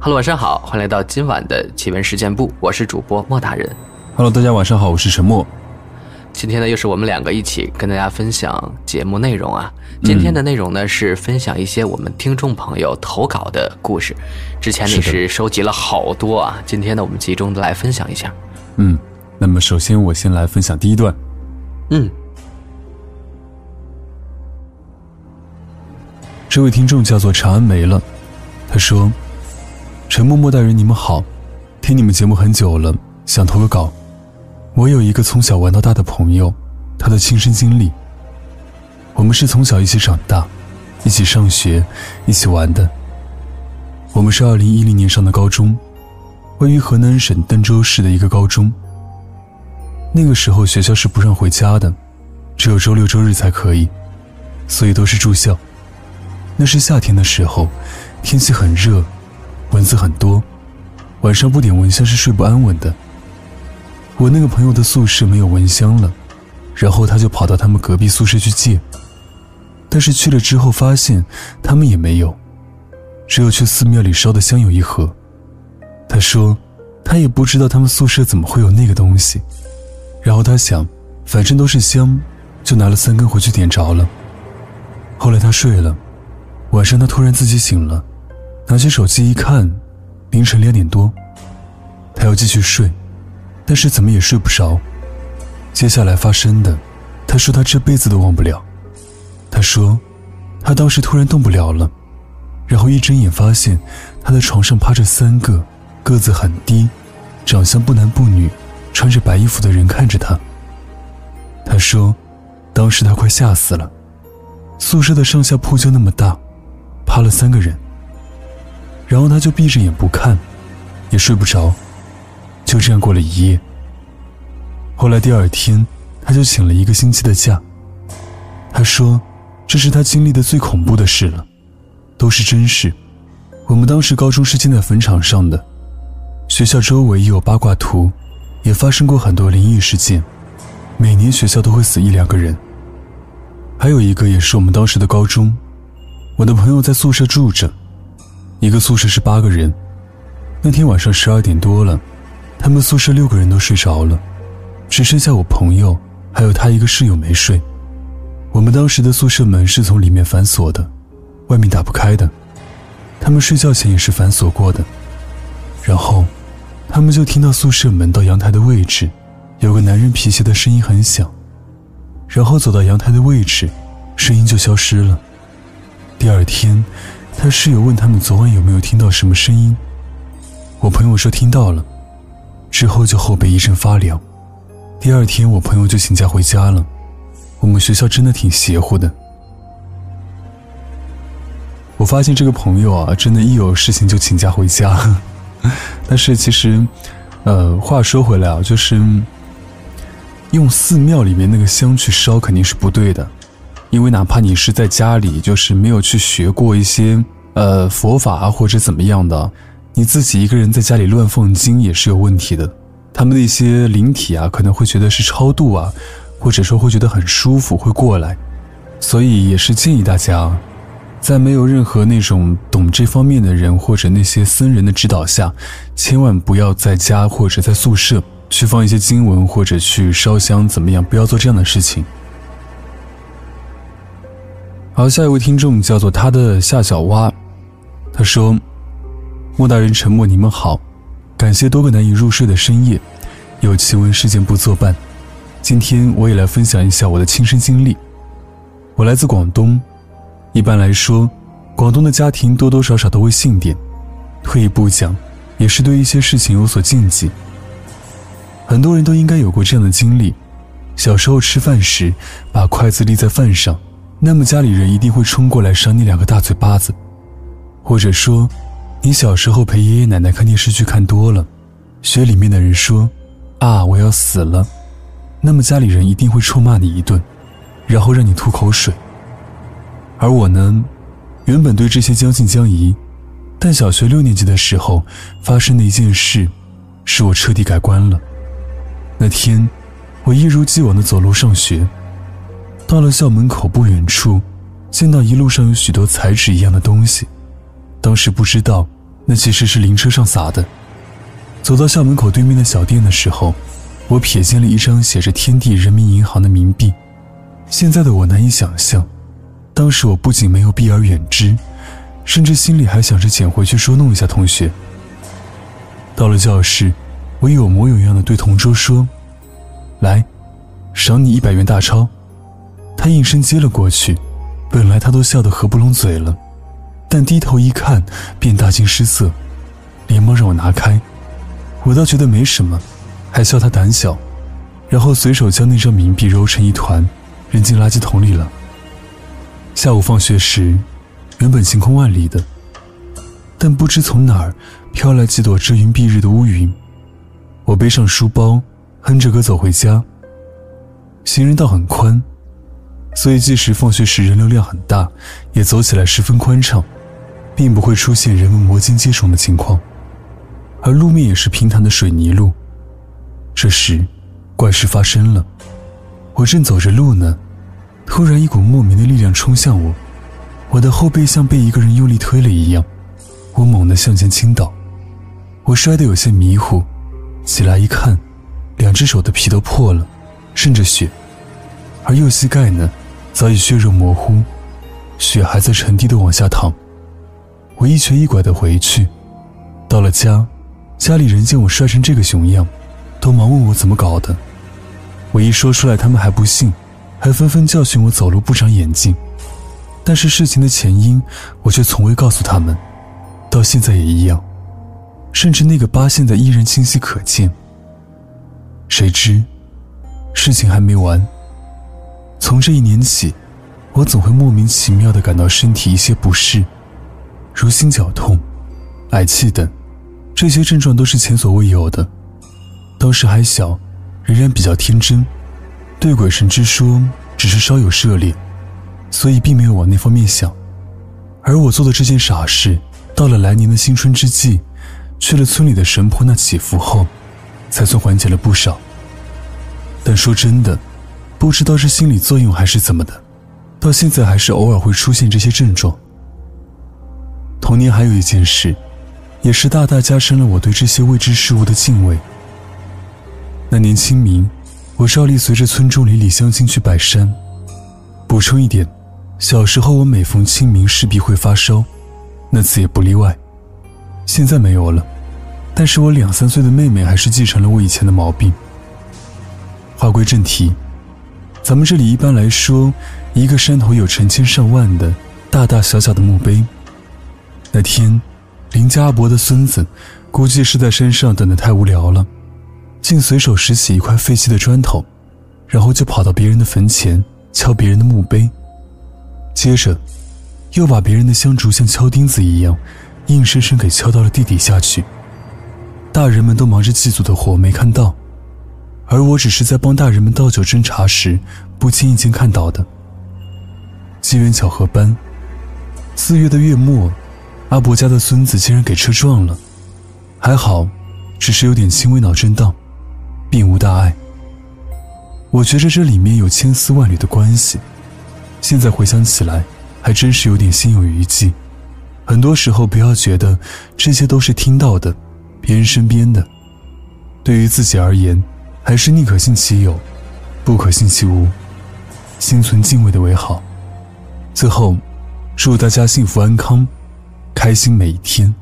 Hello，晚上好，欢迎来到今晚的奇闻事件部，我是主播莫大人。Hello，大家晚上好，我是陈默。今天呢，又是我们两个一起跟大家分享节目内容啊。今天的内容呢是分享一些我们听众朋友投稿的故事，之前呢也是的是收集了好多啊。今天呢，我们集中的来分享一下。嗯，那么首先我先来分享第一段。嗯，这位听众叫做长安没了，他说：“陈默默大人，你们好，听你们节目很久了，想投个稿。我有一个从小玩到大的朋友，他的亲身经历。我们是从小一起长大，一起上学，一起玩的。我们是二零一零年上的高中，位于河南省邓州市的一个高中。那个时候学校是不让回家的，只有周六周日才可以，所以都是住校。那是夏天的时候，天气很热，蚊子很多，晚上不点蚊香是睡不安稳的。我那个朋友的宿舍没有蚊香了，然后他就跑到他们隔壁宿舍去借，但是去了之后发现他们也没有，只有去寺庙里烧的香有一盒。他说，他也不知道他们宿舍怎么会有那个东西，然后他想，反正都是香，就拿了三根回去点着了。后来他睡了。晚上他突然自己醒了，拿起手机一看，凌晨两点多。他要继续睡，但是怎么也睡不着。接下来发生的，他说他这辈子都忘不了。他说，他当时突然动不了了，然后一睁眼发现他的床上趴着三个个子很低、长相不男不女、穿着白衣服的人看着他。他说，当时他快吓死了。宿舍的上下铺就那么大。趴了三个人，然后他就闭着眼不看，也睡不着，就这样过了一夜。后来第二天，他就请了一个星期的假。他说，这是他经历的最恐怖的事了，都是真事。我们当时高中是建在坟场上的，学校周围也有八卦图，也发生过很多灵异事件，每年学校都会死一两个人。还有一个也是我们当时的高中。我的朋友在宿舍住着，一个宿舍是八个人。那天晚上十二点多了，他们宿舍六个人都睡着了，只剩下我朋友还有他一个室友没睡。我们当时的宿舍门是从里面反锁的，外面打不开的。他们睡觉前也是反锁过的。然后，他们就听到宿舍门到阳台的位置，有个男人皮鞋的声音很响。然后走到阳台的位置，声音就消失了。第二天，他室友问他们昨晚有没有听到什么声音。我朋友说听到了，之后就后背一阵发凉。第二天，我朋友就请假回家了。我们学校真的挺邪乎的。我发现这个朋友啊，真的，一有事情就请假回家。但是其实，呃，话说回来啊，就是用寺庙里面那个香去烧肯定是不对的。因为哪怕你是在家里，就是没有去学过一些呃佛法啊或者怎么样的，你自己一个人在家里乱放经也是有问题的。他们的一些灵体啊，可能会觉得是超度啊，或者说会觉得很舒服，会过来。所以也是建议大家，在没有任何那种懂这方面的人或者那些僧人的指导下，千万不要在家或者在宿舍去放一些经文或者去烧香怎么样，不要做这样的事情。好，下一位听众叫做他的夏小蛙，他说：“莫大人、沉默，你们好，感谢多个难以入睡的深夜，有奇闻事件部作伴。今天我也来分享一下我的亲身经历。我来自广东，一般来说，广东的家庭多多少少都会信点，退一步讲，也是对一些事情有所禁忌。很多人都应该有过这样的经历：小时候吃饭时，把筷子立在饭上。”那么家里人一定会冲过来扇你两个大嘴巴子，或者说，你小时候陪爷爷奶奶看电视剧看多了，学里面的人说：“啊，我要死了。”那么家里人一定会臭骂你一顿，然后让你吐口水。而我呢，原本对这些将信将疑，但小学六年级的时候发生的一件事，使我彻底改观了。那天，我一如既往的走路上学，到了校门口不远处，见到一路上有许多彩纸一样的东西，当时不知道那其实是灵车上撒的。走到校门口对面的小店的时候，我瞥见了一张写着“天地人民银行”的冥币，现在的我难以想象。当时我不仅没有避而远之，甚至心里还想着捡回去捉弄一下同学。到了教室，我有模有样的对同桌说：“来，赏你一百元大钞。”他应声接了过去，本来他都笑得合不拢嘴了，但低头一看便大惊失色，连忙让我拿开。我倒觉得没什么，还笑他胆小，然后随手将那张冥币揉成一团，扔进垃圾桶里了。下午放学时，原本晴空万里的，但不知从哪儿飘来几朵遮云蔽日的乌云。我背上书包，哼着歌走回家。行人道很宽，所以即使放学时人流量很大，也走起来十分宽敞，并不会出现人们摩肩接踵的情况。而路面也是平坦的水泥路。这时，怪事发生了，我正走着路呢。突然，一股莫名的力量冲向我，我的后背像被一个人用力推了一样，我猛地向前倾倒，我摔得有些迷糊，起来一看，两只手的皮都破了，渗着血，而右膝盖呢，早已血肉模糊，血还在沉甸的往下淌。我一瘸一拐地回去，到了家，家里人见我摔成这个熊样，都忙问我怎么搞的，我一说出来，他们还不信。还纷纷教训我走路不长眼睛，但是事情的前因我却从未告诉他们，到现在也一样，甚至那个疤现在依然清晰可见。谁知，事情还没完。从这一年起，我总会莫名其妙地感到身体一些不适，如心绞痛、嗳气等，这些症状都是前所未有的。当时还小，仍然比较天真。对鬼神之说只是稍有涉猎，所以并没有往那方面想。而我做的这件傻事，到了来年的新春之际，去了村里的神婆那祈福后，才算缓解了不少。但说真的，不知道是心理作用还是怎么的，到现在还是偶尔会出现这些症状。童年还有一件事，也是大大加深了我对这些未知事物的敬畏。那年清明。我照例随着村中邻里乡亲去拜山。补充一点，小时候我每逢清明势必会发烧，那次也不例外。现在没有了，但是我两三岁的妹妹还是继承了我以前的毛病。话归正题，咱们这里一般来说，一个山头有成千上万的大大小小的墓碑。那天，林家阿伯的孙子，估计是在山上等得太无聊了。竟随手拾起一块废弃的砖头，然后就跑到别人的坟前敲别人的墓碑，接着，又把别人的香烛像敲钉子一样，硬生生给敲到了地底下去。大人们都忙着祭祖的活没看到，而我只是在帮大人们倒酒斟茶时，不经意间看到的。机缘巧合般，四月的月末，阿伯家的孙子竟然给车撞了，还好，只是有点轻微脑震荡。并无大碍。我觉着这里面有千丝万缕的关系，现在回想起来，还真是有点心有余悸。很多时候，不要觉得这些都是听到的，别人身边的，对于自己而言，还是宁可信其有，不可信其无，心存敬畏的为好。最后，祝大家幸福安康，开心每一天。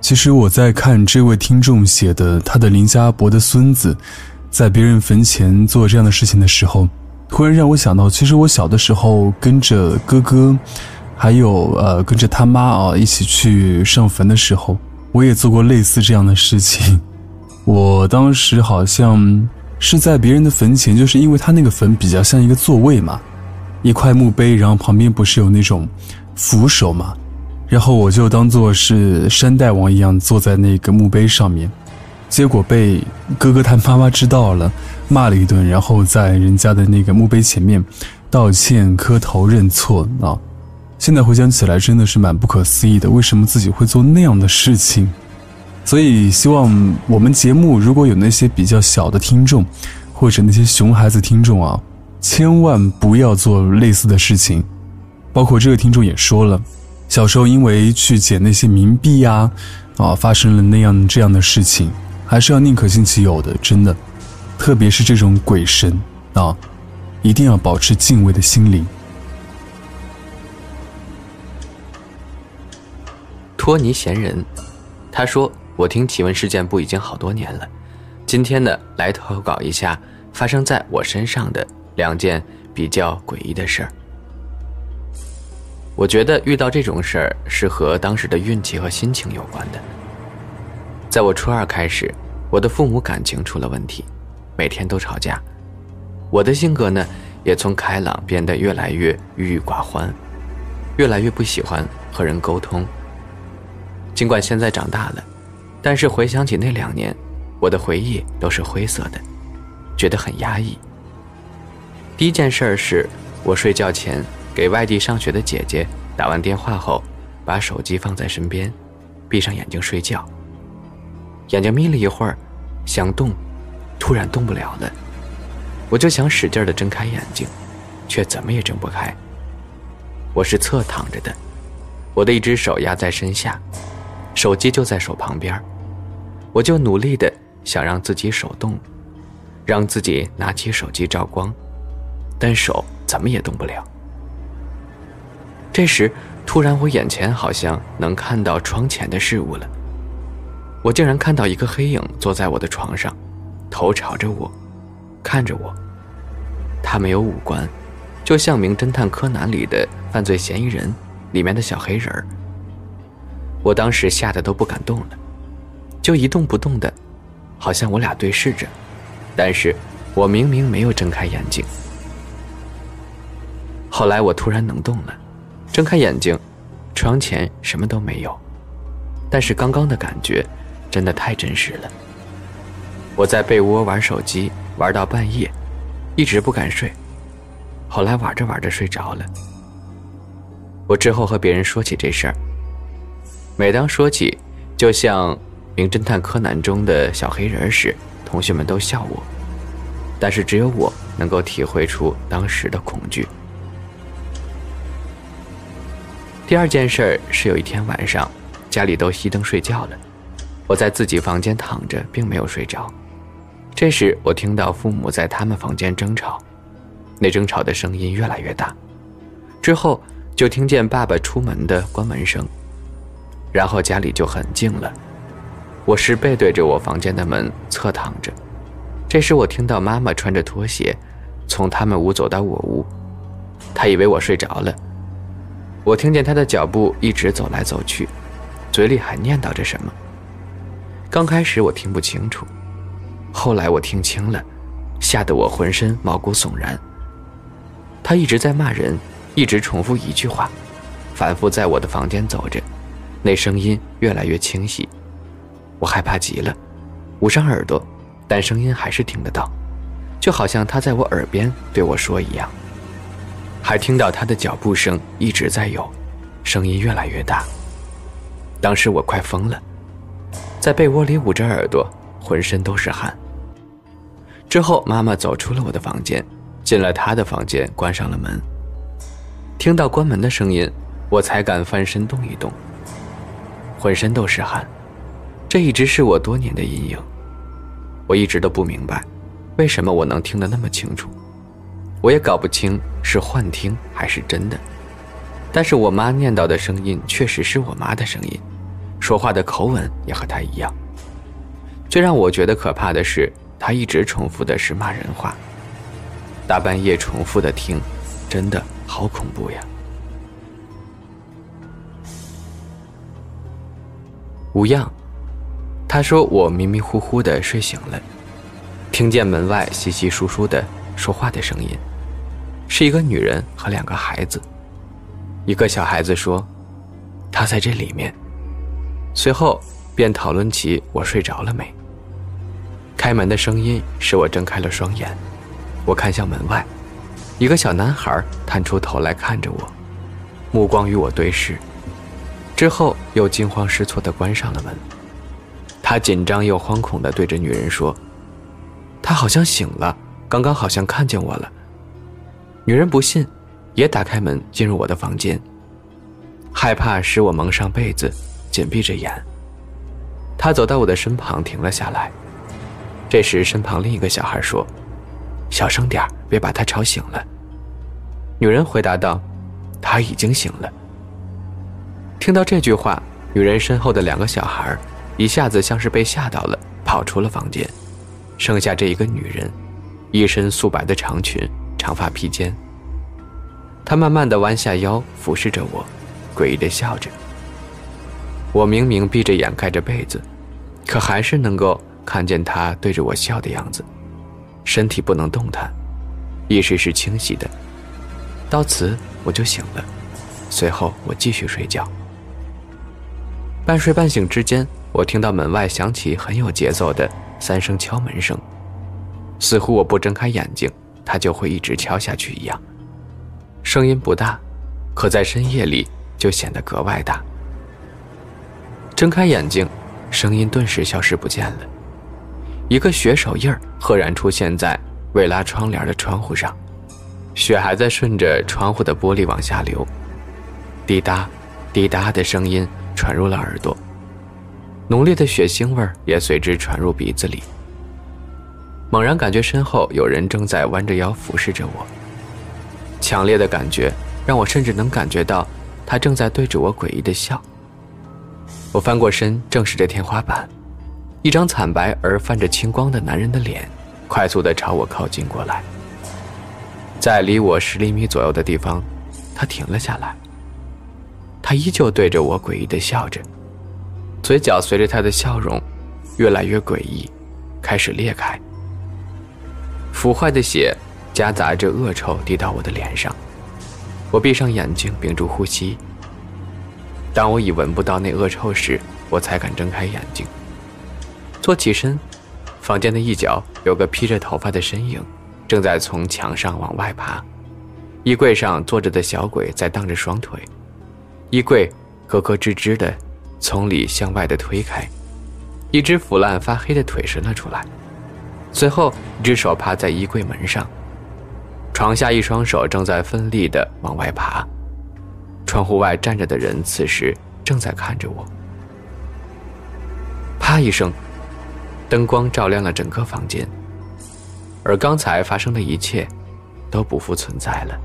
其实我在看这位听众写的他的林家伯的孙子，在别人坟前做这样的事情的时候，突然让我想到，其实我小的时候跟着哥哥，还有呃跟着他妈啊一起去上坟的时候，我也做过类似这样的事情。我当时好像是在别人的坟前，就是因为他那个坟比较像一个座位嘛，一块墓碑，然后旁边不是有那种扶手嘛。然后我就当做是山大王一样坐在那个墓碑上面，结果被哥哥他妈妈知道了，骂了一顿，然后在人家的那个墓碑前面道歉、磕头、认错啊。现在回想起来，真的是蛮不可思议的，为什么自己会做那样的事情？所以希望我们节目如果有那些比较小的听众，或者那些熊孩子听众啊。千万不要做类似的事情，包括这个听众也说了，小时候因为去捡那些冥币呀，啊，发生了那样这样的事情，还是要宁可信其有的，真的，特别是这种鬼神啊，一定要保持敬畏的心灵。托尼闲人，他说：“我听奇闻事件部已经好多年了，今天呢，来投稿一下发生在我身上的。”两件比较诡异的事儿，我觉得遇到这种事儿是和当时的运气和心情有关的。在我初二开始，我的父母感情出了问题，每天都吵架。我的性格呢，也从开朗变得越来越郁郁寡欢，越来越不喜欢和人沟通。尽管现在长大了，但是回想起那两年，我的回忆都是灰色的，觉得很压抑。第一件事儿是，我睡觉前给外地上学的姐姐打完电话后，把手机放在身边，闭上眼睛睡觉。眼睛眯了一会儿，想动，突然动不了了。我就想使劲儿的睁开眼睛，却怎么也睁不开。我是侧躺着的，我的一只手压在身下，手机就在手旁边。我就努力的想让自己手动，让自己拿起手机照光。但手怎么也动不了。这时，突然我眼前好像能看到窗前的事物了。我竟然看到一个黑影坐在我的床上，头朝着我，看着我。他没有五官，就像《名侦探柯南》里的犯罪嫌疑人里面的小黑人儿。我当时吓得都不敢动了，就一动不动的，好像我俩对视着，但是我明明没有睁开眼睛。后来我突然能动了，睁开眼睛，床前什么都没有，但是刚刚的感觉真的太真实了。我在被窝玩手机玩到半夜，一直不敢睡，后来玩着玩着睡着了。我之后和别人说起这事儿，每当说起，就像《名侦探柯南》中的小黑人时，同学们都笑我，但是只有我能够体会出当时的恐惧。第二件事是有一天晚上，家里都熄灯睡觉了，我在自己房间躺着，并没有睡着。这时我听到父母在他们房间争吵，那争吵的声音越来越大，之后就听见爸爸出门的关门声，然后家里就很静了。我是背对着我房间的门侧躺着，这时我听到妈妈穿着拖鞋从他们屋走到我屋，她以为我睡着了。我听见她的脚步一直走来走去，嘴里还念叨着什么。刚开始我听不清楚，后来我听清了，吓得我浑身毛骨悚然。他一直在骂人，一直重复一句话，反复在我的房间走着，那声音越来越清晰。我害怕极了，捂上耳朵，但声音还是听得到，就好像他在我耳边对我说一样。还听到他的脚步声一直在有，声音越来越大。当时我快疯了，在被窝里捂着耳朵，浑身都是汗。之后妈妈走出了我的房间，进了她的房间，关上了门。听到关门的声音，我才敢翻身动一动。浑身都是汗，这一直是我多年的阴影。我一直都不明白，为什么我能听得那么清楚。我也搞不清是幻听还是真的，但是我妈念叨的声音确实是我妈的声音，说话的口吻也和她一样。最让我觉得可怕的是，她一直重复的是骂人话，大半夜重复的听，真的好恐怖呀！无恙，他说我迷迷糊糊的睡醒了，听见门外稀稀疏疏的说话的声音。是一个女人和两个孩子。一个小孩子说：“他在这里面。随后便讨论起我睡着了没。开门的声音使我睁开了双眼，我看向门外，一个小男孩探出头来看着我，目光与我对视，之后又惊慌失措地关上了门。他紧张又惶恐地对着女人说：“他好像醒了，刚刚好像看见我了。”女人不信，也打开门进入我的房间。害怕使我蒙上被子，紧闭着眼。他走到我的身旁，停了下来。这时，身旁另一个小孩说：“小声点别把他吵醒了。”女人回答道：“他已经醒了。”听到这句话，女人身后的两个小孩一下子像是被吓到了，跑出了房间，剩下这一个女人，一身素白的长裙，长发披肩。她慢慢的弯下腰，俯视着我，诡异的笑着。我明明闭着眼盖着被子，可还是能够。看见她对着我笑的样子，身体不能动弹，意识是清晰的。到此我就醒了，随后我继续睡觉。半睡半醒之间，我听到门外响起很有节奏的三声敲门声，似乎我不睁开眼睛，他就会一直敲下去一样。声音不大，可在深夜里就显得格外大。睁开眼睛，声音顿时消失不见了。一个血手印儿赫然出现在未拉窗帘的窗户上，血还在顺着窗户的玻璃往下流，滴答，滴答的声音传入了耳朵，浓烈的血腥味也随之传入鼻子里。猛然感觉身后有人正在弯着腰俯视着我，强烈的感觉让我甚至能感觉到他正在对着我诡异的笑。我翻过身，正视着天花板。一张惨白而泛着青光的男人的脸，快速地朝我靠近过来。在离我十厘米左右的地方，他停了下来。他依旧对着我诡异的笑着，嘴角随着他的笑容越来越诡异，开始裂开。腐坏的血夹杂着恶臭滴到我的脸上，我闭上眼睛，屏住呼吸。当我已闻不到那恶臭时，我才敢睁开眼睛。坐起身，房间的一角有个披着头发的身影，正在从墙上往外爬。衣柜上坐着的小鬼在荡着双腿，衣柜咯咯吱吱的从里向外的推开，一只腐烂发黑的腿伸了出来，随后一只手趴在衣柜门上，床下一双手正在奋力的往外爬。窗户外站着的人此时正在看着我。啪一声。灯光照亮了整个房间，而刚才发生的一切，都不复存在了。